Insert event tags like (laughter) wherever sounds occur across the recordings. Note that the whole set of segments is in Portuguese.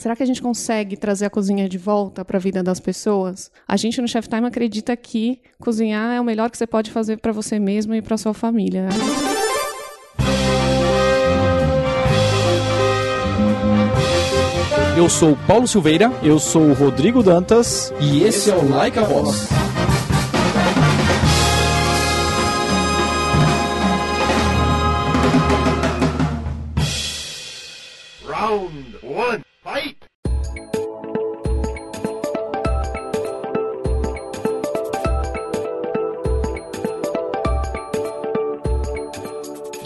Será que a gente consegue trazer a cozinha de volta para a vida das pessoas? A gente no Chef Time acredita que cozinhar é o melhor que você pode fazer para você mesmo e para sua família. Eu sou Paulo Silveira. Eu sou o Rodrigo Dantas. E esse é o Like a Voz.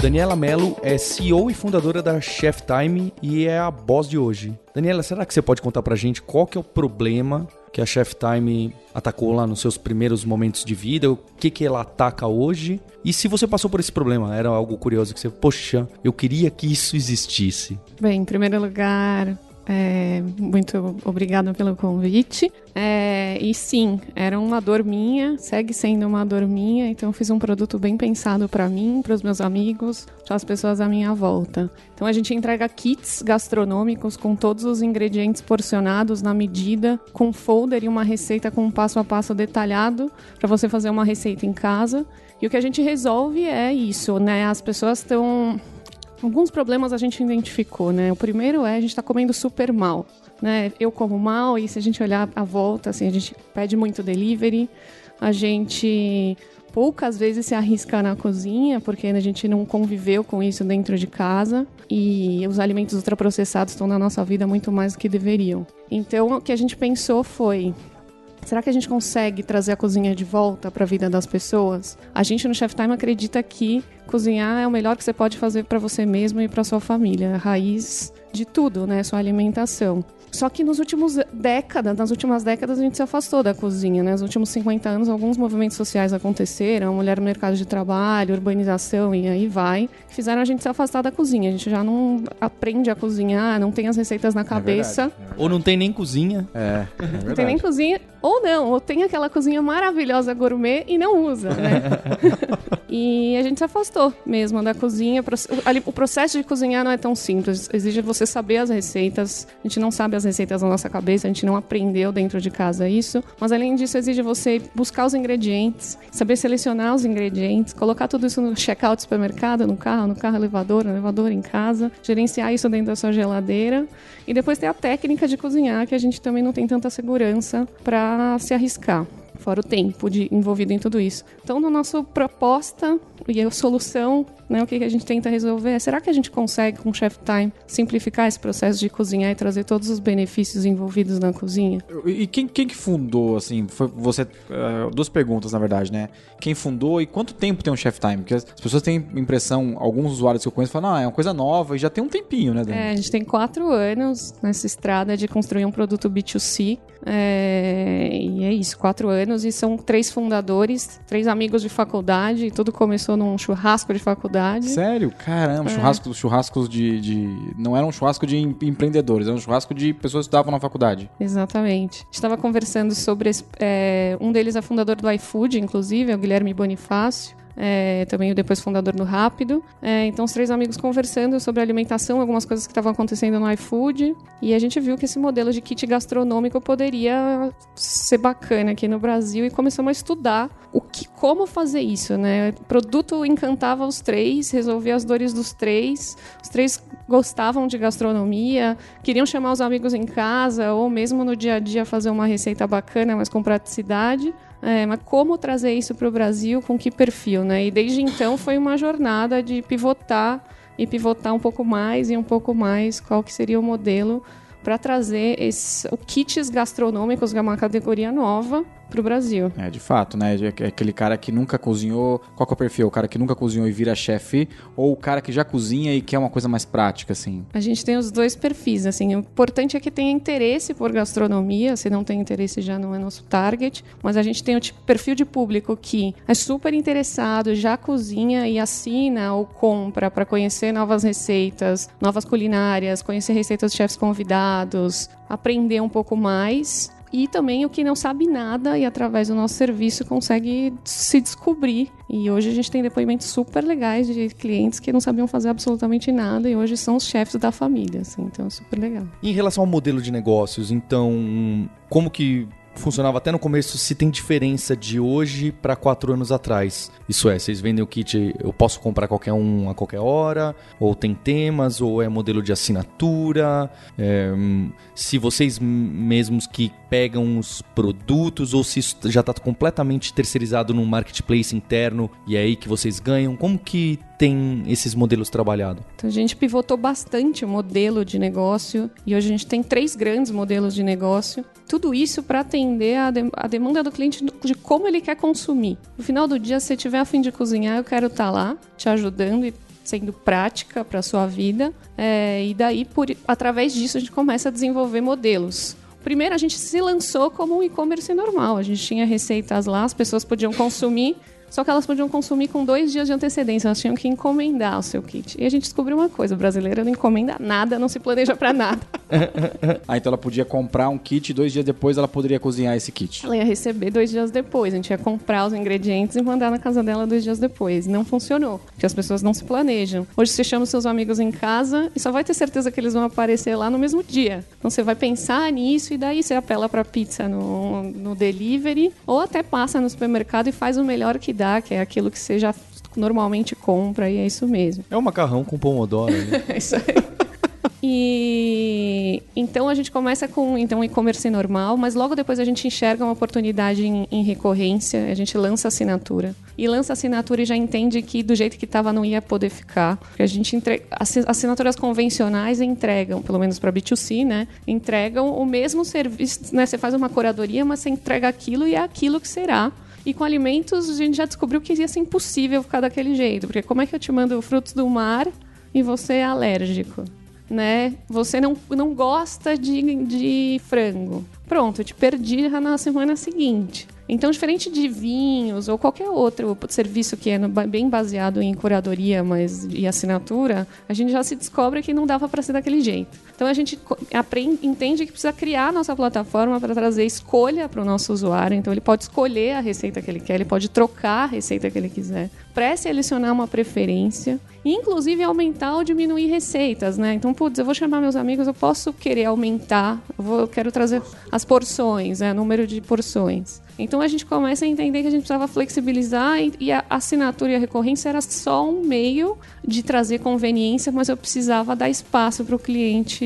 Daniela Mello é CEO e fundadora da Chef Time e é a boss de hoje. Daniela, será que você pode contar pra gente qual que é o problema que a Chef Time atacou lá nos seus primeiros momentos de vida? O que que ela ataca hoje? E se você passou por esse problema, era algo curioso que você, poxa, eu queria que isso existisse. Bem, em primeiro lugar, é, muito obrigada pelo convite. É, e sim, era uma dor minha, segue sendo uma dor minha, então fiz um produto bem pensado para mim, para os meus amigos, para as pessoas à minha volta. Então a gente entrega kits gastronômicos com todos os ingredientes porcionados na medida, com folder e uma receita com um passo a passo detalhado para você fazer uma receita em casa. E o que a gente resolve é isso, né? As pessoas estão Alguns problemas a gente identificou, né? O primeiro é a gente está comendo super mal, né? Eu como mal e se a gente olhar a volta, assim, a gente pede muito delivery, a gente poucas vezes se arrisca na cozinha porque a gente não conviveu com isso dentro de casa e os alimentos ultraprocessados estão na nossa vida muito mais do que deveriam. Então, o que a gente pensou foi Será que a gente consegue trazer a cozinha de volta para a vida das pessoas? A gente no Chef Time acredita que cozinhar é o melhor que você pode fazer para você mesmo e para sua família, a raiz de tudo, né? Sua alimentação. Só que nos últimos décadas, nas últimas décadas, a gente se afastou da cozinha, né? Nos últimos 50 anos, alguns movimentos sociais aconteceram, a mulher no mercado de trabalho, urbanização e aí vai, fizeram a gente se afastar da cozinha. A gente já não aprende a cozinhar, não tem as receitas na cabeça. É verdade, Ou não tem nem cozinha. É, é Não tem verdade. nem cozinha, ou não, ou tem aquela cozinha maravilhosa gourmet e não usa, né? (laughs) e a gente se afastou mesmo da cozinha. O processo de cozinhar não é tão simples, exige você saber as receitas. A gente não sabe as receitas na nossa cabeça, a gente não aprendeu dentro de casa isso. Mas além disso, exige você buscar os ingredientes, saber selecionar os ingredientes, colocar tudo isso no checkout do supermercado, no carro, no carro elevador, no elevador em casa, gerenciar isso dentro da sua geladeira e depois ter a técnica de cozinhar, que a gente também não tem tanta segurança para se arriscar. Fora o tempo de, envolvido em tudo isso. Então, na nossa proposta e a solução, né, o que a gente tenta resolver é: será que a gente consegue, com o Chef Time, simplificar esse processo de cozinhar e trazer todos os benefícios envolvidos na cozinha? E quem, quem que fundou, assim, foi você... eh, duas perguntas, na verdade, né? Quem fundou e quanto tempo tem um Chef Time? Porque as pessoas têm impressão, alguns usuários que eu conheço falam, ah, é uma coisa nova e já tem um tempinho, né, Dani? É, a gente tem quatro anos nessa estrada de construir um produto B2C. é, e é isso, quatro anos. E são três fundadores, três amigos de faculdade. E tudo começou num churrasco de faculdade. Sério? Caramba, É. churrascos, churrascos de, de- Não era um churrasco de em- empreendedores, era um churrasco de pessoas que estudavam na faculdade. Exatamente. A gente estava conversando sobre. esse- é, um deles é fundador do iFood, inclusive, é o Guilherme Bonifácio. É, também depois fundador do Rápido. É, então, os três amigos conversando sobre alimentação, algumas coisas que estavam acontecendo no iFood. E a gente viu que esse modelo de kit gastronômico poderia ser bacana aqui no Brasil e começamos a estudar o que, como fazer isso, né? O produto encantava os três, resolvia as dores dos três. Os três gostavam de gastronomia, queriam chamar os amigos em casa ou mesmo no dia a dia fazer uma receita bacana, mas com praticidade. É, mas como trazer isso para o Brasil, com que perfil, né? E desde então foi uma jornada de pivotar e pivotar um pouco mais e um pouco mais qual que seria o modelo para trazer esse, o kits gastronômicos, que é uma categoria nova, para o Brasil. É, de fato, né? É aquele cara que nunca cozinhou. Qual que é o perfil? O cara que nunca cozinhou e vira chefe? Ou o cara que já cozinha e quer uma coisa mais prática, assim? A gente tem os dois perfis, assim. O importante é que tenha interesse por gastronomia. Se não tem interesse, já não é nosso target. Mas a gente tem o tipo, perfil de público que é super interessado, já cozinha e assina ou compra para conhecer novas receitas, novas culinárias, conhecer receitas de chefs convidados, aprender um pouco mais. E também o que não sabe nada e através do nosso serviço consegue se descobrir. E hoje a gente tem depoimentos super legais de clientes que não sabiam fazer absolutamente nada e hoje são os chefes da família, assim, então é super legal. Em relação ao modelo de negócios, então, como que funcionava até no começo, se tem diferença de hoje para quatro anos atrás. Isso é, vocês vendem o kit, eu posso comprar qualquer um a qualquer hora, ou tem temas, ou é modelo de assinatura, é, se vocês mesmos que pegam os produtos, ou se já está completamente terceirizado num marketplace interno e é aí que vocês ganham, como que tem esses modelos trabalhados? Então a gente pivotou bastante o modelo de negócio e hoje a gente tem três grandes modelos de negócio. Tudo isso para atender a, de a, demanda do cliente de como ele quer consumir. No final do dia, se tiver a fim de cozinhar, eu quero estar tá lá te ajudando e sendo prática para sua vida. É, e daí, por, através disso, a gente começa a desenvolver modelos. Primeiro, a gente se lançou como um e-commerce normal. A gente tinha receitas lá, as pessoas podiam consumir só que elas podiam consumir com dois dias de antecedência, elas tinham que encomendar o seu kit. E a gente descobriu uma coisa: o brasileiro não encomenda nada, não se planeja para nada. (laughs) ah, então ela podia comprar um kit e dois dias depois ela poderia cozinhar esse kit. Ela ia receber dois dias depois. A gente ia comprar os ingredientes e mandar na casa dela dois dias depois. Não funcionou, porque as pessoas não se planejam. Hoje você chama os seus amigos em casa e só vai ter certeza que eles vão aparecer lá no mesmo dia. Então você vai pensar nisso e daí você apela para pizza no, no delivery ou até passa no supermercado e faz o melhor que dá que é aquilo que você já normalmente compra e é isso mesmo. É o macarrão com pomodoro. Né? (laughs) é isso aí. E então a gente começa com então e-commerce normal, mas logo depois a gente enxerga uma oportunidade em, em, recorrência, a gente lança assinatura. E lança assinatura e já entende que do jeito que estava não ia poder ficar. Porque a gente entrega, assinaturas convencionais entregam, pelo menos para B2C, né? Entregam o mesmo serviço, né? Você faz uma curadoria, mas você entrega aquilo e é aquilo que será e com alimentos a gente já descobriu que ia ser impossível ficar daquele jeito. Porque como é que eu te mando frutos do mar e você é alérgico? Né? Você não, não gosta de, de frango. Pronto, eu te perdi na semana seguinte. Então, diferente de vinhos ou qualquer outro serviço que é bem baseado em curadoria mas, e assinatura, a gente já se descobre que não dava para ser daquele jeito. Então, a gente aprende, entende que precisa criar a nossa plataforma para trazer escolha para o nosso usuário. Então, ele pode escolher a receita que ele quer, ele pode trocar a receita que ele quiser, pré-selecionar uma preferência inclusive, aumentar ou diminuir receitas. Né? Então, putz, eu vou chamar meus amigos, eu posso querer aumentar, eu, vou, eu quero trazer as porções, né? número de porções. Então a gente começa a entender que a gente precisava flexibilizar e a assinatura e a recorrência era só um meio de trazer conveniência, mas eu precisava dar espaço para o cliente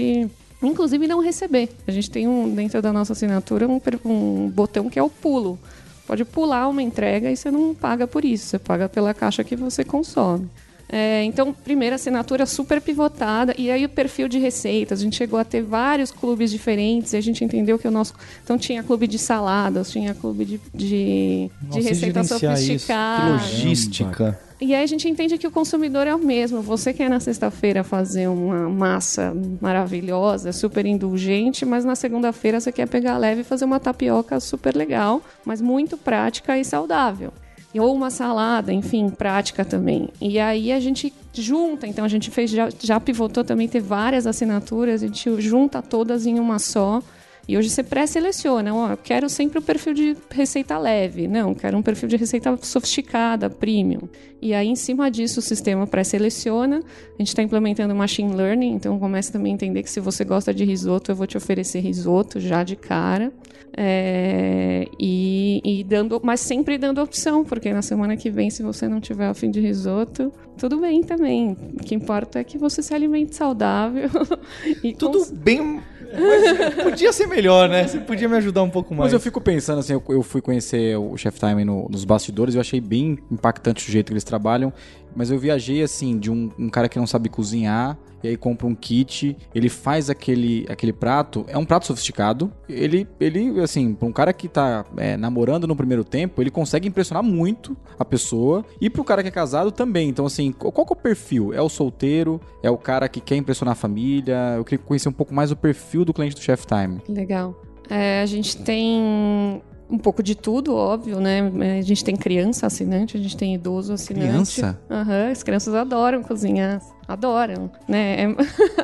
inclusive não receber. A gente tem um dentro da nossa assinatura um, um, botão que é o pulo. Pode pular uma entrega e você não paga por isso, você paga pela caixa que você consome. É, então, primeira assinatura super pivotada, e aí o perfil de receitas. A gente chegou a ter vários clubes diferentes, e a gente entendeu que o nosso. Então, tinha clube de saladas, tinha clube de, de, Nossa, de receita sofisticada. Que logística. E aí a gente entende que o consumidor é o mesmo. Você quer na sexta-feira fazer uma massa maravilhosa, super indulgente, mas na segunda-feira você quer pegar leve e fazer uma tapioca super legal, mas muito prática e saudável ou uma salada, enfim, prática também. E aí a gente junta, então a gente fez, já, já pivotou também ter várias assinaturas, a gente junta todas em uma só. E hoje você pré-seleciona, ó, eu quero sempre o um perfil de receita leve, não, quero um perfil de receita sofisticada, premium. E aí, em cima disso, o sistema pré-seleciona. A gente está implementando machine learning, então começa também a entender que se você gosta de risoto, eu vou te oferecer risoto já de cara. É, e, e, dando, mas sempre dando opção, porque na semana que vem, se você não tiver a fim de risoto, tudo bem também. O que importa é que você se alimente saudável. (laughs) e tudo bem mas podia ser melhor, né? Você podia me ajudar um pouco mais. Mas eu fico pensando assim, eu, eu fui conhecer o Chef Time no, nos bastidores, eu achei bem impactante o jeito que eles trabalham. Mas eu viajei assim, de um, um cara que não sabe cozinhar, e aí compra um kit, ele faz aquele, aquele prato, é um prato sofisticado. Ele, ele assim, para um cara que tá é, namorando no primeiro tempo, ele consegue impressionar muito a pessoa. E pro cara que é casado também. Então, assim, qual que é o perfil? É o solteiro? É o cara que quer impressionar a família? Eu queria conhecer um pouco mais o perfil do cliente do Chef Time. Legal. É, a gente tem um pouco de tudo, óbvio, né? A gente tem criança assinante, a gente tem idoso assinante. Criança? Aham, uhum, as crianças adoram cozinhar. adoram, né? É...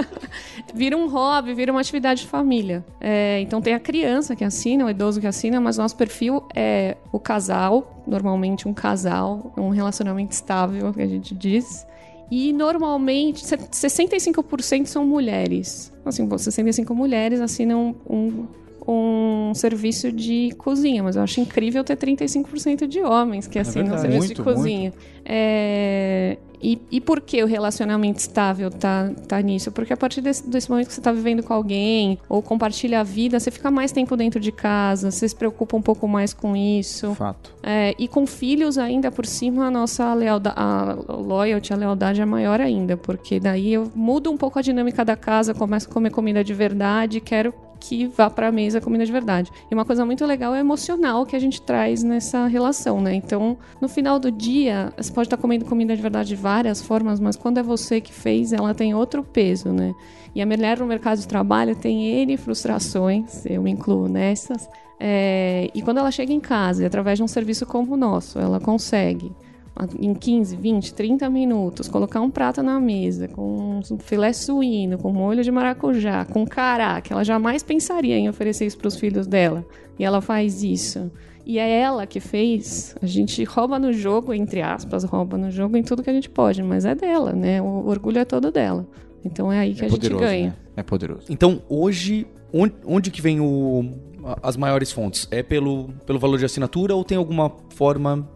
(laughs) vira um hobby, vira uma atividade de família. É, então tem a criança que assina, o idoso que assina, mas nosso perfil é o casal, normalmente um casal, um relacionamento estável, que a gente diz. E normalmente 65% são mulheres. Assim, 65 mulheres assinam um, um serviço de cozinha, mas eu acho incrível ter 35% de homens que assinam verdade. serviço Muito, de cozinha. É, e, e por que o relacionamento estável tá, tá nisso? Porque a partir desse, desse momento que você tá vivendo com alguém, ou compartilha a vida, você fica mais tempo dentro de casa, você se preocupa um pouco mais com isso. Fato. É, e com filhos ainda por cima, a nossa lealdade, a loyalty, a lealdade é maior ainda, porque daí eu mudo um pouco a dinâmica da casa, começo a comer comida de verdade, quero que vá para a mesa comida de verdade. E uma coisa muito legal é emocional que a gente traz nessa relação, né? Então, no final do dia, você pode estar comendo comida de verdade de várias formas, mas quando é você que fez, ela tem outro peso, né? E a mulher no mercado de trabalho tem N frustrações, eu me incluo nessas. É, e quando ela chega em casa, através de um serviço como o nosso, ela consegue em 15, 20, 30 minutos, colocar um prato na mesa com um filé suíno, com molho de maracujá, com cará, que ela jamais pensaria em oferecer isso para os filhos dela. E ela faz isso. E é ela que fez. A gente rouba no jogo, entre aspas, rouba no jogo em tudo que a gente pode, mas é dela, né? O orgulho é todo dela. Então é aí que é a gente poderoso, ganha. né? É poderoso. Então, hoje, onde, onde que vem o, as maiores fontes? É pelo, pelo valor de assinatura ou tem alguma forma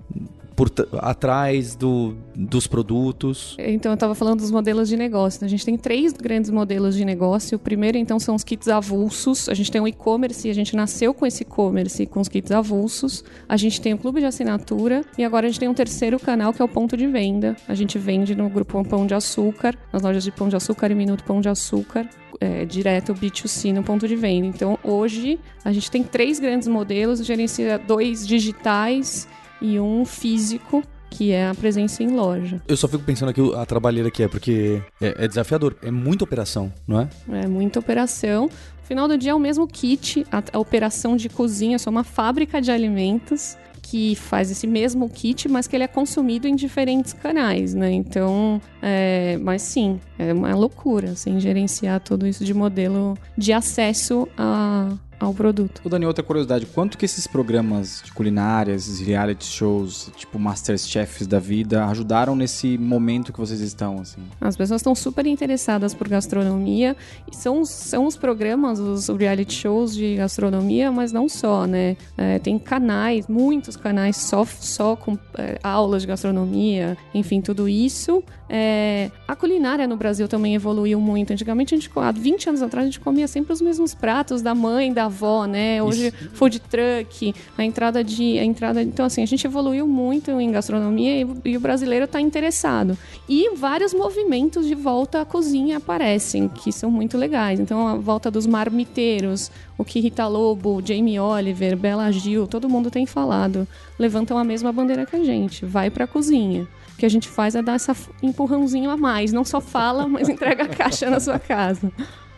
por atrás do, dos produtos? Então, eu estava falando dos modelos de negócio. né? A gente tem três grandes modelos de negócio. O primeiro, então, são os kits avulsos. A gente tem o e-commerce, a gente nasceu com esse e-commerce, com os kits avulsos. A gente tem o clube de assinatura. E agora a gente tem um terceiro canal, que é o ponto de venda. A gente vende no grupo Pão de Açúcar, nas lojas de Pão de Açúcar e Minuto Pão de Açúcar. É, direto B2C no ponto de venda. Então, hoje, a gente tem três grandes modelos, gerencia dois digitais e um físico, que é a presença em loja. Eu só fico pensando aqui a trabalheira que é, porque é, é desafiador. É muita operação, não é? É muita operação. No final do dia é o mesmo kit, a, a operação de cozinha, só uma fábrica de alimentos que faz esse mesmo kit, mas que ele é consumido em diferentes canais, né? Então, é, mas sim, é uma loucura, assim, gerenciar tudo isso de modelo de acesso a, ao produto. Ô Dani, outra curiosidade, quanto que esses programas de culinária, esses reality shows, tipo Masterchefs da vida, ajudaram nesse momento que vocês estão, assim? As pessoas estão super interessadas por gastronomia e são, os- são os programas, os reality shows de gastronomia, mas não só, né? É, tem canais, muitos canais só, só com é, aulas de gastronomia, enfim, tudo isso. É, a culinária no Brasil também evoluiu muito. Antigamente, a gente, há 20 anos atrás, a gente comia sempre os mesmos pratos da mãe, da avó, né? Hoje, food truck, a entrada de. A entrada, então, assim, a gente evoluiu muito em gastronomia e, e o brasileiro está interessado. E vários movimentos de volta à cozinha aparecem, que são muito legais. Então, a volta dos marmiteiros, o que Rita Lobo, Jamie Oliver, Bela Gil, todo mundo tem falado, levantam a mesma bandeira que a gente. Vai pra cozinha. Que a gente faz é dar esse empurrãozinho a mais. Não só fala, mas (laughs) entrega a caixa na sua casa.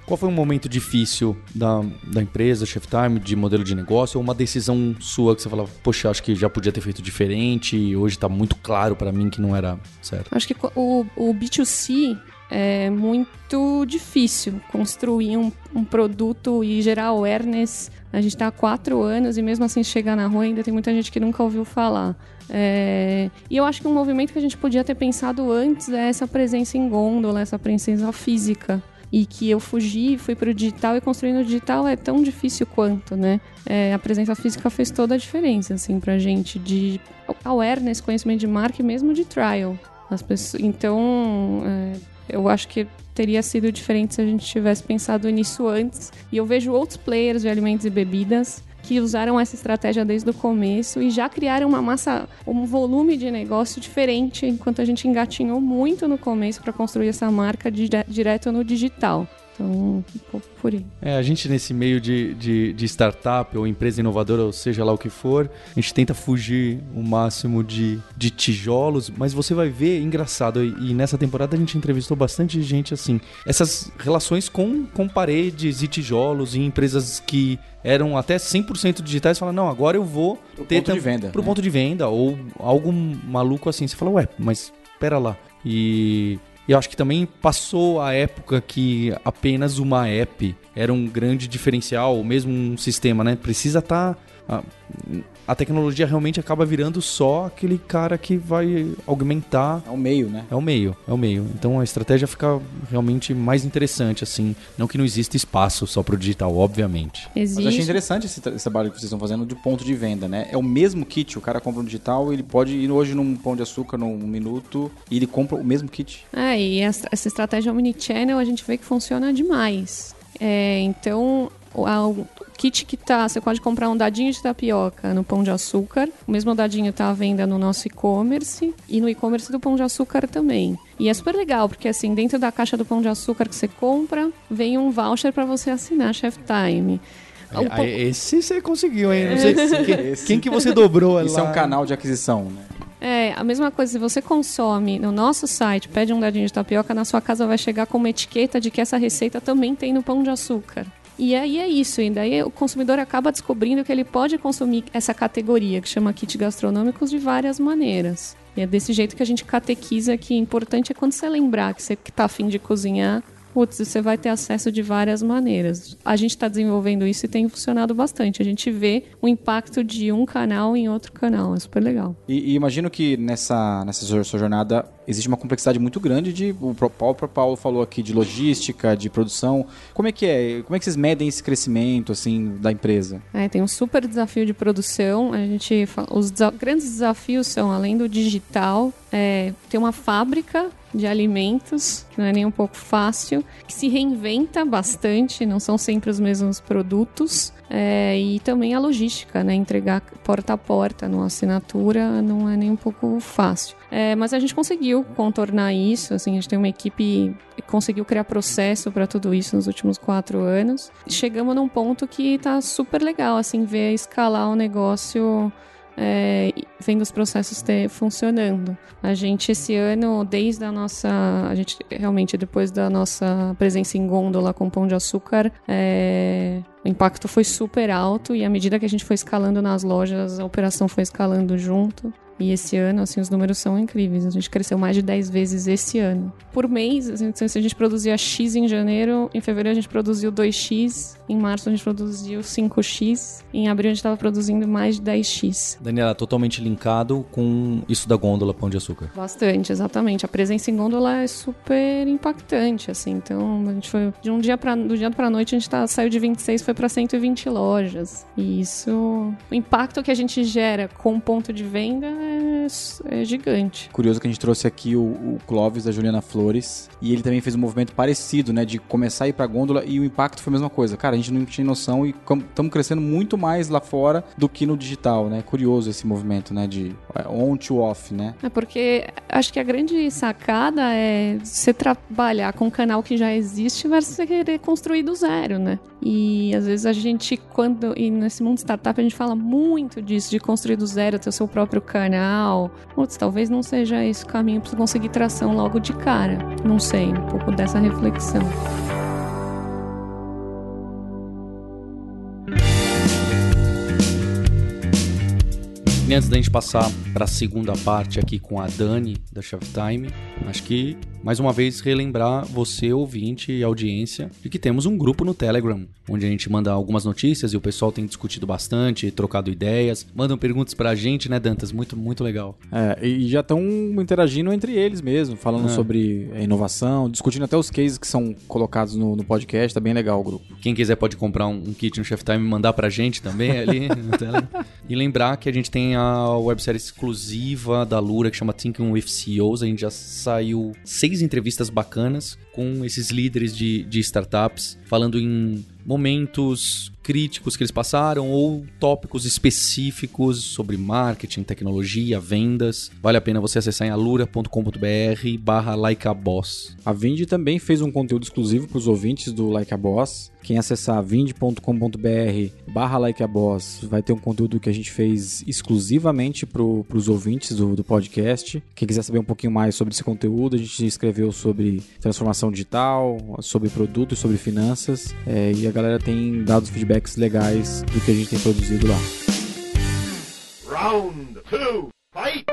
Qual foi um momento difícil da, da empresa, Chef Time, de modelo de negócio, ou uma decisão sua que você falava, poxa, acho que já podia ter feito diferente e hoje tá muito claro pra mim que não era certo? Acho que o, o B2C é muito difícil construir um, um produto e gerar awareness. A gente está há quatro anos e mesmo assim chegar na rua ainda tem muita gente que nunca ouviu falar. É, E eu acho que um movimento que a gente podia ter pensado antes é essa presença em gôndola, essa presença física. E que eu fugi, fui pro digital e construir no digital é tão difícil quanto, né? É, a presença física fez toda a diferença, assim, pra gente, de awareness, conhecimento de marca e mesmo de trial. As pessoas, então, é, eu acho que teria sido diferente se a gente tivesse pensado nisso antes. E eu vejo outros players de alimentos e bebidas que usaram essa estratégia desde o começo e já criaram uma massa, um volume de negócio diferente, enquanto a gente engatinhou muito no começo para construir essa marca dire- direto no digital. Então, um pouco por aí. É, a gente nesse meio de, de, de startup ou empresa inovadora, ou seja lá o que for, a gente tenta fugir o máximo de, de tijolos, mas você vai ver, engraçado, e, e nessa temporada a gente entrevistou bastante gente assim, essas relações com, com paredes e tijolos e empresas que eram até 100% digitais, falam, não, agora eu vou Pro ter ponto de venda, Pro né? ponto de venda, ou algo maluco assim, você fala, ué, mas pera lá. E... E acho que também passou a época que apenas uma app era um grande diferencial, ou mesmo um sistema, né? Precisa estar. Tá, a tecnologia realmente acaba virando só aquele cara que vai aumentar. É o meio, né? É o meio, é o meio. Então a estratégia fica realmente mais interessante, assim. Não que não exista espaço só para o digital, obviamente. Existe. Mas eu achei interessante esse, esse, trabalho que vocês estão fazendo de ponto de venda, né? É o mesmo kit, o cara compra um digital, ele pode ir hoje num pão de açúcar num minuto e ele compra o mesmo kit. É, e essa, essa estratégia omnichannel a gente vê que funciona demais. É, então, o kit que tá, você pode comprar um dadinho de tapioca no Pão de Açúcar. O mesmo dadinho tá à venda no nosso e-commerce e no e-commerce do Pão de Açúcar também. E é super legal, porque assim, dentro da caixa do Pão de Açúcar que você compra, vem um voucher para você assinar Chef Time. Esse você conseguiu, hein? Não sei quem, (laughs) quem que você dobrou Isso lá. é um canal de aquisição, né? É, a mesma coisa, se você consome no nosso site, pede um dadinho de tapioca, na sua casa vai chegar com uma etiqueta de que essa receita também tem no pão de açúcar. E aí é isso, e daí o consumidor acaba descobrindo que ele pode consumir essa categoria que chama kit gastronômicos de várias maneiras. E é desse jeito que a gente catequiza que o importante é quando você lembrar que você está afim de cozinhar, putz, você vai ter acesso de várias maneiras. A gente está desenvolvendo isso e tem funcionado bastante. A gente vê o impacto de um canal em outro canal. É super legal. E, e imagino que nessa, nessa sua jornada existe uma complexidade muito grande de. O próprio Paulo falou aqui de logística, de produção. Como é que é? Como é que vocês medem esse crescimento assim da empresa? É, tem um super desafio de produção. A gente os grandes desafios são além do digital, é, ter uma fábrica de alimentos, que não é nem um pouco fácil, que se reinventa bastante, não são sempre os mesmos produtos. É, e também a logística, né? Entregar porta a porta numa assinatura não é nem um pouco fácil. É, mas a gente conseguiu contornar isso, assim, a gente tem uma equipe que conseguiu criar processo para tudo isso nos últimos quatro anos. Chegamos num ponto que tá super legal, assim, ver escalar o negócio é, vendo os processos ter, funcionando. A gente, esse ano, desde a nossa. A gente realmente, depois da nossa presença em gôndola com pão de açúcar, é, o impacto foi super alto e à medida que a gente foi escalando nas lojas, a operação foi escalando junto. E esse ano, assim, os números são incríveis. A gente cresceu mais de 10 vezes esse ano. Por mês, assim, se a gente produzia X em janeiro, em fevereiro a gente produziu 2X, em março a gente produziu 5X, em abril a gente estava produzindo mais de 10X. Daniela, totalmente linkado com isso da gôndola Pão de Açúcar. Bastante, exatamente. A presença em gôndola é super impactante, assim. Então, a gente foi de um dia para do dia para noite a gente tá, saiu de 26 foi para 120 lojas. E isso, o impacto que a gente gera com o ponto de venda é, é gigante. Curioso que a gente trouxe aqui o, o, Clóvis da Juliana Flores e ele também fez um movimento parecido, né, de começar a ir para gôndola e o impacto foi a mesma coisa. Cara, a gente não tinha noção e estamos crescendo muito mais lá fora do que no digital, né? Curioso esse movimento, né, de é, on to off, né? É porque acho que a grande sacada é você trabalhar com um canal que já existe versus você querer construir do zero, né? E às vezes a gente, quando. E nesse mundo startup a gente fala muito disso, de construir do zero, ter o seu próprio canal. Putz, talvez não seja esse o caminho para conseguir tração logo de cara. Não sei, um pouco dessa reflexão. E antes da gente passar para a segunda parte aqui com a Dani da Chef Time, acho que mais uma vez relembrar você, ouvinte e audiência, de que temos um grupo no Telegram, onde a gente manda algumas notícias e o pessoal tem discutido bastante, trocado ideias, mandam perguntas pra gente, né, Dantas? Muito, muito legal. É, e já estão interagindo entre eles mesmo, falando é. sobre inovação, discutindo até os cases que são colocados no, no, podcast, tá bem legal o grupo. Quem quiser pode comprar um, um kit no Chef Time e mandar pra gente também ali (laughs) no Telegram. E lembrar que a gente tem a websérie exclusiva da Lura que chama Thinking with CEOs, a gente já saiu seis seis entrevistas bacanas com esses líderes de, de startups, falando em momentos críticos que eles passaram ou tópicos específicos sobre marketing, tecnologia, vendas. Vale a pena você acessar em alura.com.br barra Like a Boss. A Vind também fez um conteúdo exclusivo para os ouvintes do Like a Boss. Quem acessar vind.com.br barra Like a Boss vai ter um conteúdo que a gente fez exclusivamente para os ouvintes do, do podcast. Quem quiser saber um pouquinho mais sobre esse conteúdo, a gente escreveu sobre transformação digital, sobre produtos, sobre finanças. É, e a galera tem dado feedbacks legais do que a gente tem produzido lá. Round two, fight!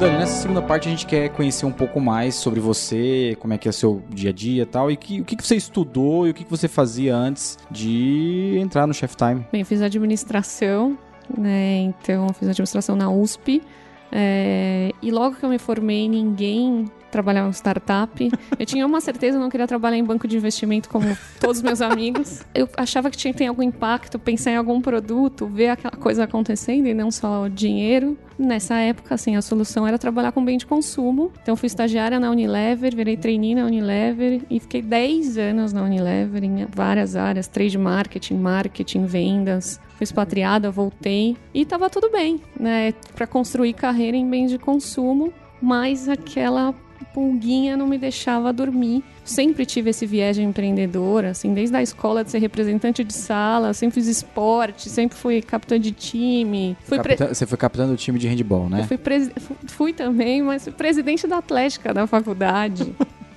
Dani, nessa segunda parte a gente quer conhecer um pouco mais sobre você, como é que é o seu dia a dia e tal, e que, o que, que você estudou e o que, que você fazia antes de entrar no Chef Time. Bem, fiz administração, né? Então, fiz administração na USP. É, e logo que eu me formei, ninguém trabalhava em startup. Eu tinha uma certeza, eu não queria trabalhar em banco de investimento como todos os meus amigos. Eu achava que tinha que ter algum impacto, pensar em algum produto, ver aquela coisa acontecendo e não só dinheiro. Nessa época, assim, a solução era trabalhar com bem de consumo. Então, fui estagiária na Unilever, virei trainee na Unilever e fiquei 10 anos na Unilever em várias áreas, trade marketing, marketing, vendas. Fui expatriada, voltei e tava tudo bem, né? Para construir carreira em bens de consumo, mas aquela pulguinha não me deixava dormir. Sempre tive esse viés de empreendedora, assim, desde a escola de ser representante de sala, sempre fiz esporte, sempre fui capitã de time. Fui pre- Capitã- Você foi capitão do time de handball, né? eu fui, fu- fui também, mas fui presidente da Atlética da faculdade.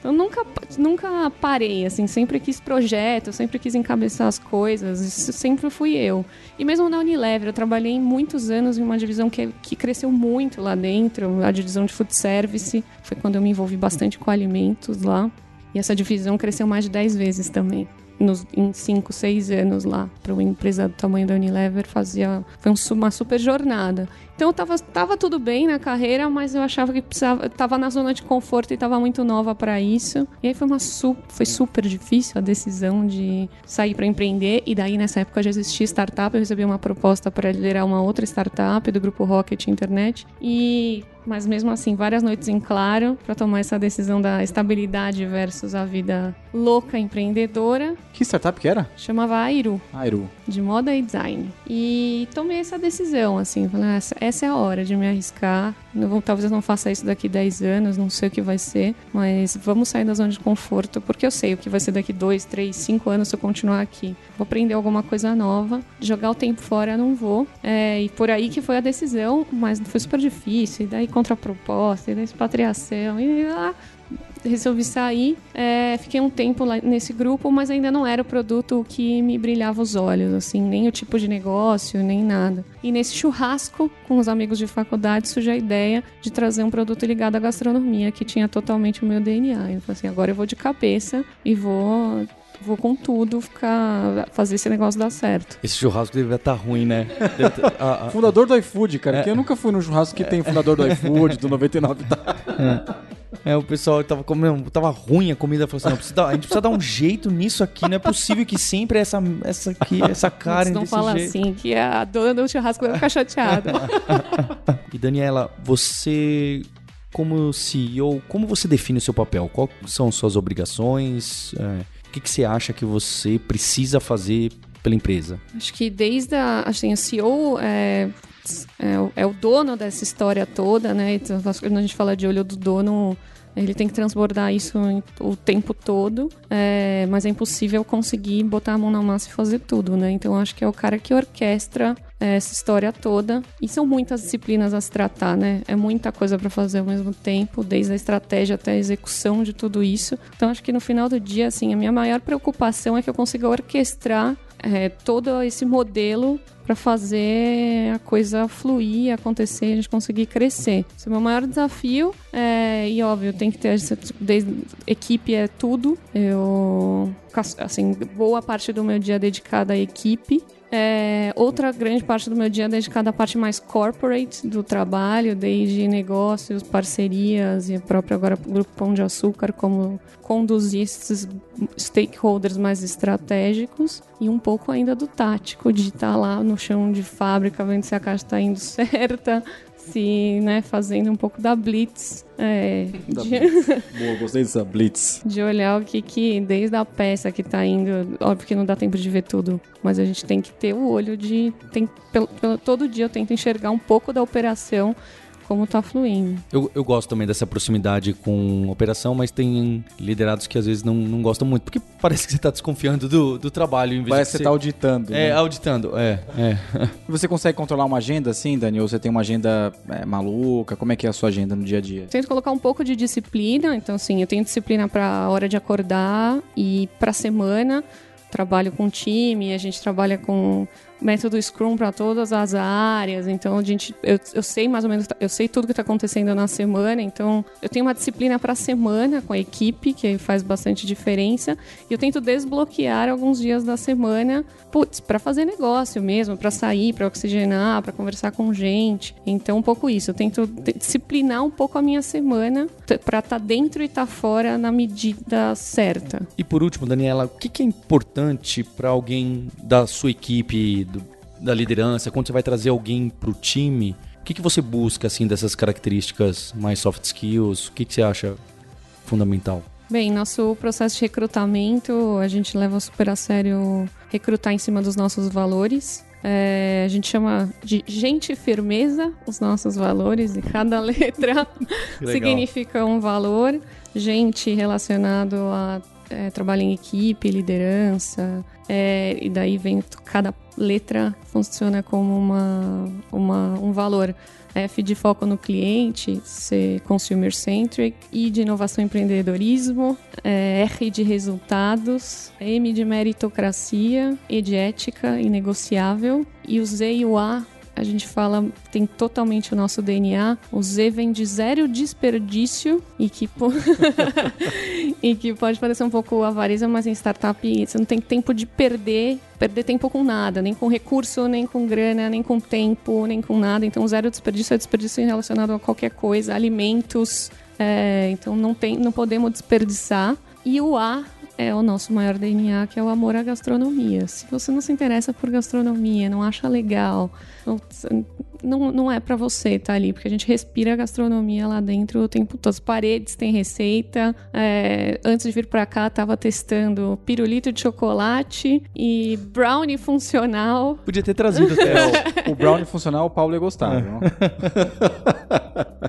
Eu nunca, nunca parei, assim, sempre quis projeto, sempre quis encabeçar as coisas, isso sempre fui eu. E mesmo na Unilever, eu trabalhei muitos anos em uma divisão que, que cresceu muito lá dentro, a divisão de food service, foi quando eu me envolvi bastante com alimentos lá. E essa divisão cresceu mais de 10 vezes também. Nos, em 5, 6 anos lá, para uma empresa do tamanho da Unilever, fazia. Foi um uma super jornada. Então tava, tava tudo bem na carreira, mas eu achava que precisava. Tava na zona de conforto e tava muito nova para isso. E aí foi uma su, foi super difícil a decisão de sair para empreender. E daí nessa época já existia startup, eu recebi uma proposta para liderar uma outra startup do grupo Rocket Internet. E mas mesmo assim, várias noites em claro para tomar essa decisão da estabilidade versus a vida louca empreendedora. Que startup que era? Chamava Airu Airu. de moda e design. E tomei essa decisão, assim, falei, "Ah, essa, é a hora de me arriscar. Talvez eu não faça isso daqui 10 anos, não sei o que vai ser, mas vamos sair da zona de conforto, porque eu sei o que vai ser daqui 2, 3, 5 anos se eu continuar aqui. Vou aprender alguma coisa nova, jogar o tempo fora não vou. É, e por aí que foi a decisão, mas foi super difícil, e daí contraproposta, e daí expatriação, e lá resolvi sair. É, fiquei um tempo lá nesse grupo, mas ainda não era o produto que me brilhava os olhos, assim, nem o tipo de negócio, nem nada. E nesse churrasco com os amigos de faculdade surgiu a ideia de trazer um produto ligado à gastronomia, que tinha totalmente o meu DNA. Eu falei assim, agora eu vou de cabeça e vou vou com tudo ficar fazer esse negócio dar certo. Esse churrasco deve estar ruim, né? Deve ter- a- a- Fundador do iFood, cara. Porque eu nunca fui num churrasco que tem fundador do iFood, do 99 tá. É, o pessoal tava comendo, tava ruim a comida, falou assim, não, precisa a gente precisa dar um jeito nisso aqui, não é possível que sempre essa, essa aqui, essa carne não desse fala jeito. assim, que a dona do churrasco vai ficar chateada. (laughs) E Daniela, você como CEO, como você define o seu papel? Quais são suas obrigações? É, que, que você acha que você precisa fazer pela empresa? Acho que desde a, assim, o CEO é, é, é o dono dessa história toda, né? Então, quando a gente fala de olho do dono, ele tem que transbordar isso o tempo todo, é, mas é impossível conseguir botar a mão na massa e fazer tudo, né? Então acho que é o cara que orquestra essa história toda. E são muitas disciplinas a se tratar, né? É muita coisa para fazer ao mesmo tempo, desde a estratégia até a execução de tudo isso. Então acho que no final do dia, assim, a minha maior preocupação é que eu consiga orquestrar é, todo esse modelo para fazer a coisa fluir, acontecer, a gente conseguir crescer. Esse é o meu maior desafio. é, e óbvio, tem que ter desde, equipe é tudo. Eu assim, boa parte do meu dia é dedicada à equipe. É, outra grande parte do meu dia é dedicada à parte mais corporate do trabalho, desde negócios, parcerias e próprio agora Grupo Pão de Açúcar, como conduzir esses stakeholders mais estratégicos e um pouco ainda do tático, de estar lá no chão de fábrica, vendo se a caixa está indo (laughs) certa, se, né, fazendo um pouco da blitz. é, Da de- (laughs) Boa, gostei dessa blitz. de olhar o que que, desde a peça que tá indo, óbvio que não dá tempo de ver tudo, mas a gente tem que ter o olho de, tem, pelo, pelo- todo dia eu tento enxergar um pouco da operação, como tá fluindo. Eu, eu gosto também dessa proximidade com operação, mas tem liderados que às vezes não, não gostam muito, porque (laughs) parece que você está desconfiando do, do trabalho. Em vez Parece que de você tá auditando. É, né? auditando, é, é. Você consegue controlar uma agenda assim, Dani? Ou você tem uma agenda é, maluca? Como é que é a sua agenda no dia a dia? Tento colocar um pouco de disciplina, então assim, eu tenho disciplina para hora de acordar e para semana. Trabalho com time, a gente trabalha com método Scrum para todas as áreas. Então a gente, eu, eu sei mais ou menos, eu sei tudo que está acontecendo na semana. Então eu tenho uma disciplina para a semana com a equipe que faz bastante diferença. E eu tento desbloquear alguns dias da semana, putz, para fazer negócio mesmo, para sair, para oxigenar, para conversar com gente. Então um pouco isso. Eu tento disciplinar um pouco a minha semana para estar tá dentro e estar tá fora na medida certa. E por último, Daniela, o que, que é importante para alguém da sua equipe da liderança, quando você vai trazer alguém para o time, o que, que você busca assim dessas características mais soft skills? O que, que você acha fundamental? Bem, nosso processo de recrutamento, a gente leva super a sério recrutar em cima dos nossos valores. É, a gente chama de gente firmeza os nossos valores e cada (laughs) letra significa um valor. Gente relacionado a é, trabalho em equipe, liderança, é, e daí vem cada letra funciona como uma, uma, um valor. F de foco no cliente, C consumer centric, I de inovação e empreendedorismo, é, R de resultados, M de meritocracia, E de ética e negociável, e o Z e o A a gente fala, tem totalmente o nosso DNA. O Z vem de zero desperdício e que, (laughs) e que pode parecer um pouco avareza, mas em startup você não tem tempo de perder, perder tempo com nada, nem com recurso, nem com grana, nem com tempo, nem com nada. Então, zero desperdício é desperdício relacionado a qualquer coisa, alimentos. É, então, não, tem, não podemos desperdiçar. E o A é o nosso maior DNA, que é o amor à gastronomia. Se você não se interessa por gastronomia, não acha legal, não, não é para você estar tá ali, porque a gente respira a gastronomia lá dentro o tempo todo. As paredes têm receita. É, antes de vir para cá, tava testando pirulito de chocolate e brownie funcional. Podia ter trazido até. o, o brownie funcional, o Paulo ia gostar. É.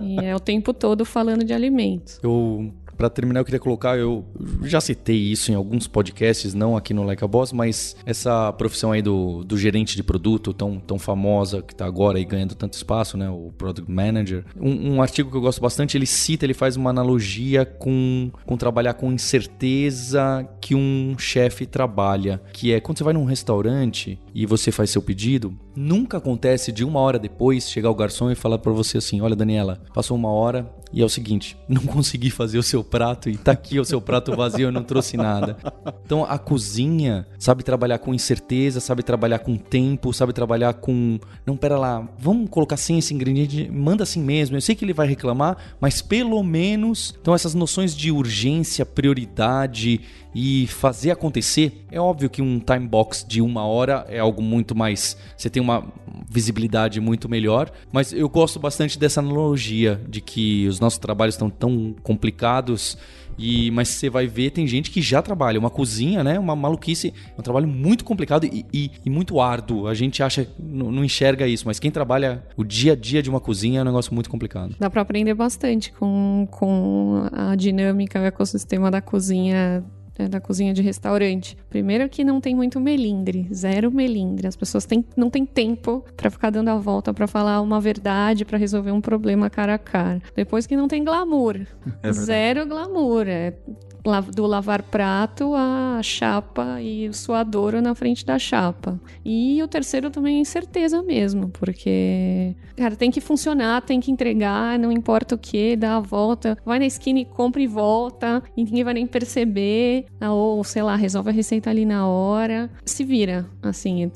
e é o tempo todo falando de alimentos. Eu para terminar, eu queria colocar, eu já citei isso em alguns podcasts, não aqui no Like a Boss, mas essa profissão aí do, do gerente de produto tão, tão famosa, que está agora aí ganhando tanto espaço, né? O Product Manager. Um, um, artigo que eu gosto bastante, ele cita, ele faz uma analogia com, com trabalhar com incerteza que um chefe trabalha, que é quando você vai num restaurante e você faz seu pedido, nunca acontece de uma hora depois chegar o garçom e falar para você assim, olha Daniela, passou uma hora, e é o seguinte, (laughs) não consegui fazer o seu prato e tá aqui o seu prato vazio, eu não trouxe nada. Então a cozinha sabe trabalhar com incerteza, sabe trabalhar com tempo, sabe trabalhar com. Não, pera lá, vamos colocar sem esse ingrediente, manda assim mesmo. Eu sei que ele vai reclamar, mas pelo menos. Então essas noções de urgência, prioridade e fazer acontecer. É óbvio que um time box de uma hora é algo muito mais. Você tem uma visibilidade muito melhor, mas eu gosto bastante dessa analogia de que os nossos trabalhos estão tão complicados. E, mas você vai ver, tem gente que já trabalha. Uma cozinha, né? Uma maluquice. É um trabalho muito complicado e, e, e muito árduo. A gente acha, não, enxerga isso, mas quem trabalha o dia a dia de uma cozinha é um negócio muito complicado. Dá para aprender bastante com, com a dinâmica, o ecossistema da cozinha né, da cozinha de restaurante. Primeiro que não tem muito melindre, zero melindre. As pessoas têm, não têm tempo para ficar dando a volta para falar uma verdade, para resolver um problema cara a cara. Depois que não tem glamour, é zero glamour. É do lavar prato a chapa e o suadouro na frente da chapa. E o terceiro também é incerteza mesmo, porque, cara, tem que funcionar, tem que entregar, não importa o que, dá a volta, vai na esquina e compra e volta, e ninguém vai nem perceber, ou sei lá, resolve a receita ali na hora. Se vira, assim,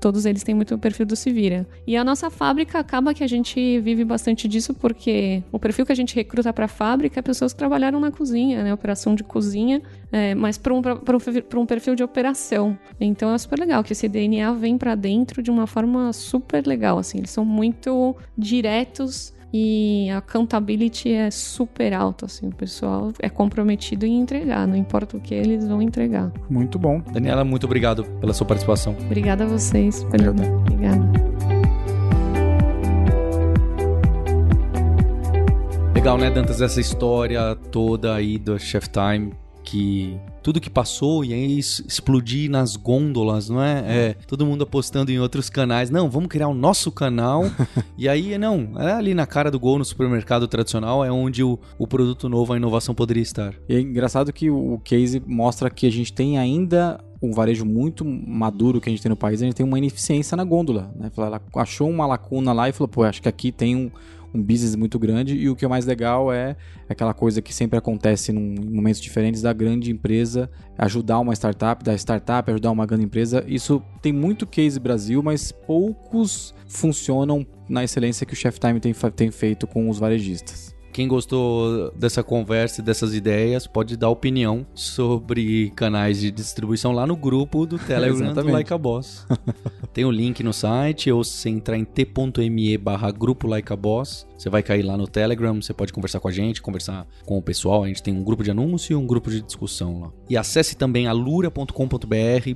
todos eles têm muito o perfil do se vira. E a nossa fábrica acaba que a gente vive bastante disso porque o perfil que a gente recruta para a fábrica é pessoas que trabalharam na cozinha, né? Operação de cozinha, é, mas para um, um, um perfil de operação. Então é super legal que esse DNA vem para dentro de uma forma super legal. Assim, eles são muito diretos e a accountability é super alta, assim, o pessoal é comprometido em entregar, não importa o que eles vão entregar. Muito bom. Daniela, muito obrigado pela sua participação. Obrigada a vocês. Obrigada. Obrigada. Legal, né, Dantas, essa história toda aí do Chef Time que tudo que passou e aí explodir nas gôndolas, não é? é? Todo mundo apostando em outros canais. Não, vamos criar o nosso canal. (laughs) e aí, não, é ali na cara do gol no supermercado tradicional é onde o, o produto novo, a inovação poderia estar. E é engraçado que o case mostra que a gente tem ainda um varejo muito maduro que a gente tem no país, a gente tem uma ineficiência na gôndola. Né? Ela achou uma lacuna lá e falou, pô, acho que aqui tem um, um business muito grande e o que é mais legal é aquela coisa que sempre acontece num, em momentos diferentes da grande empresa ajudar uma startup, da startup ajudar uma grande empresa. Isso tem muito case Brasil, mas poucos funcionam na excelência que o Chef Time tem, tem feito com os varejistas. Quem gostou dessa conversa e dessas ideias pode dar opinião sobre canais de distribuição lá no grupo do (laughs) Telegram do Like a Boss. (laughs) Tem o link no site, ou se entrar em t.me barra grupo Like a Boss, você vai cair lá no Telegram, você pode conversar com a gente, conversar com o pessoal. A gente tem um grupo de anúncio e um grupo de discussão lá. E acesse também alura.com.br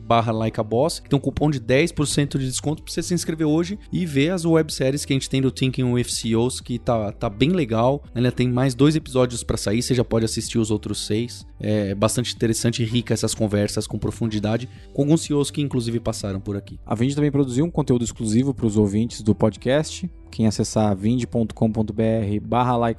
barra likeaboss, que tem um cupom de 10% de desconto para você se inscrever hoje e ver as webséries que a gente tem do Thinking with CEOs, que tá, tá bem legal. Ela tem mais dois episódios para sair, você já pode assistir os outros seis. É bastante interessante e rica essas conversas com profundidade, com alguns CEOs que inclusive passaram por aqui. A Vind também produziu um conteúdo exclusivo para os ouvintes do podcast. Quem acessar vind.com.br barra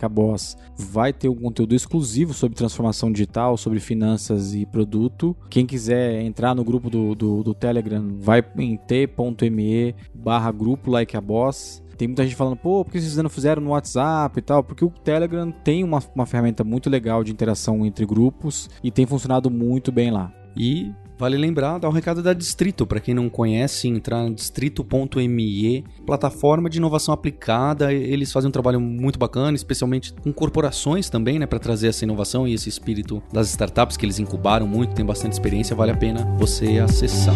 vai ter um conteúdo exclusivo sobre transformação digital, sobre finanças e produto. Quem quiser entrar no grupo do, do, do Telegram, vai em t.me barra grupo likeaboss. Tem muita gente falando, pô, por que vocês não fizeram no WhatsApp e tal? Porque o Telegram tem uma, uma ferramenta muito legal de interação entre grupos e tem funcionado muito bem lá. E Vale lembrar, dar o um recado da Distrito, para quem não conhece, entrar no distrito.me, plataforma de inovação aplicada. Eles fazem um trabalho muito bacana, especialmente com corporações também, né, para trazer essa inovação e esse espírito das startups que eles incubaram muito, tem bastante experiência, vale a pena você acessar.